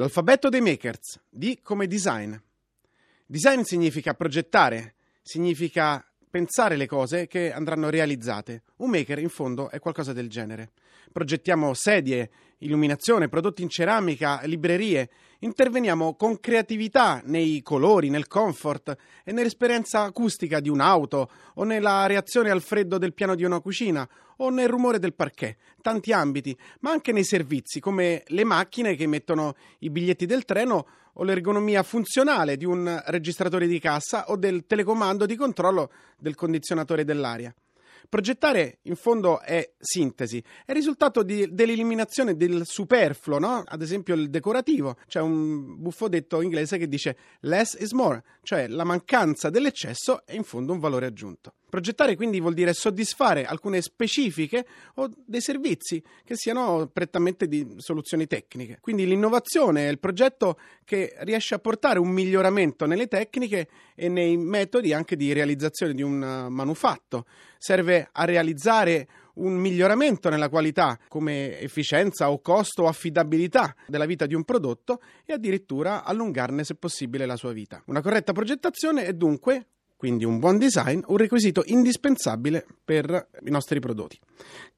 L'alfabeto dei makers, D come design. Design significa progettare, significa pensare le cose che andranno realizzate. Un maker, in fondo, è qualcosa del genere. Progettiamo sedie, illuminazione, prodotti in ceramica, librerie. Interveniamo con creatività nei colori, nel comfort e nell'esperienza acustica di un'auto o nella reazione al freddo del piano di una cucina o nel rumore del parquet, tanti ambiti, ma anche nei servizi come le macchine che emettono i biglietti del treno o l'ergonomia funzionale di un registratore di cassa o del telecomando di controllo del condizionatore dell'aria. Progettare in fondo è sintesi, è il risultato di, dell'eliminazione del superfluo, no? ad esempio il decorativo. C'è un buffo detto inglese che dice less is more, cioè la mancanza dell'eccesso è in fondo un valore aggiunto. Progettare quindi vuol dire soddisfare alcune specifiche o dei servizi che siano prettamente di soluzioni tecniche. Quindi l'innovazione è il progetto che riesce a portare un miglioramento nelle tecniche e nei metodi anche di realizzazione di un uh, manufatto. Serve a realizzare un miglioramento nella qualità come efficienza o costo o affidabilità della vita di un prodotto e addirittura allungarne se possibile la sua vita. Una corretta progettazione è dunque quindi un buon design, un requisito indispensabile per i nostri prodotti.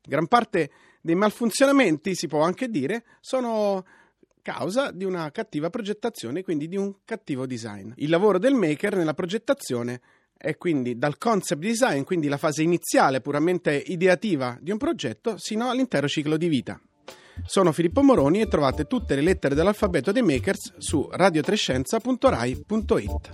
Gran parte dei malfunzionamenti, si può anche dire, sono causa di una cattiva progettazione, quindi di un cattivo design. Il lavoro del maker nella progettazione è quindi dal concept design, quindi la fase iniziale puramente ideativa di un progetto, sino all'intero ciclo di vita. Sono Filippo Moroni e trovate tutte le lettere dell'alfabeto dei makers su radiotrescienza.rai.it.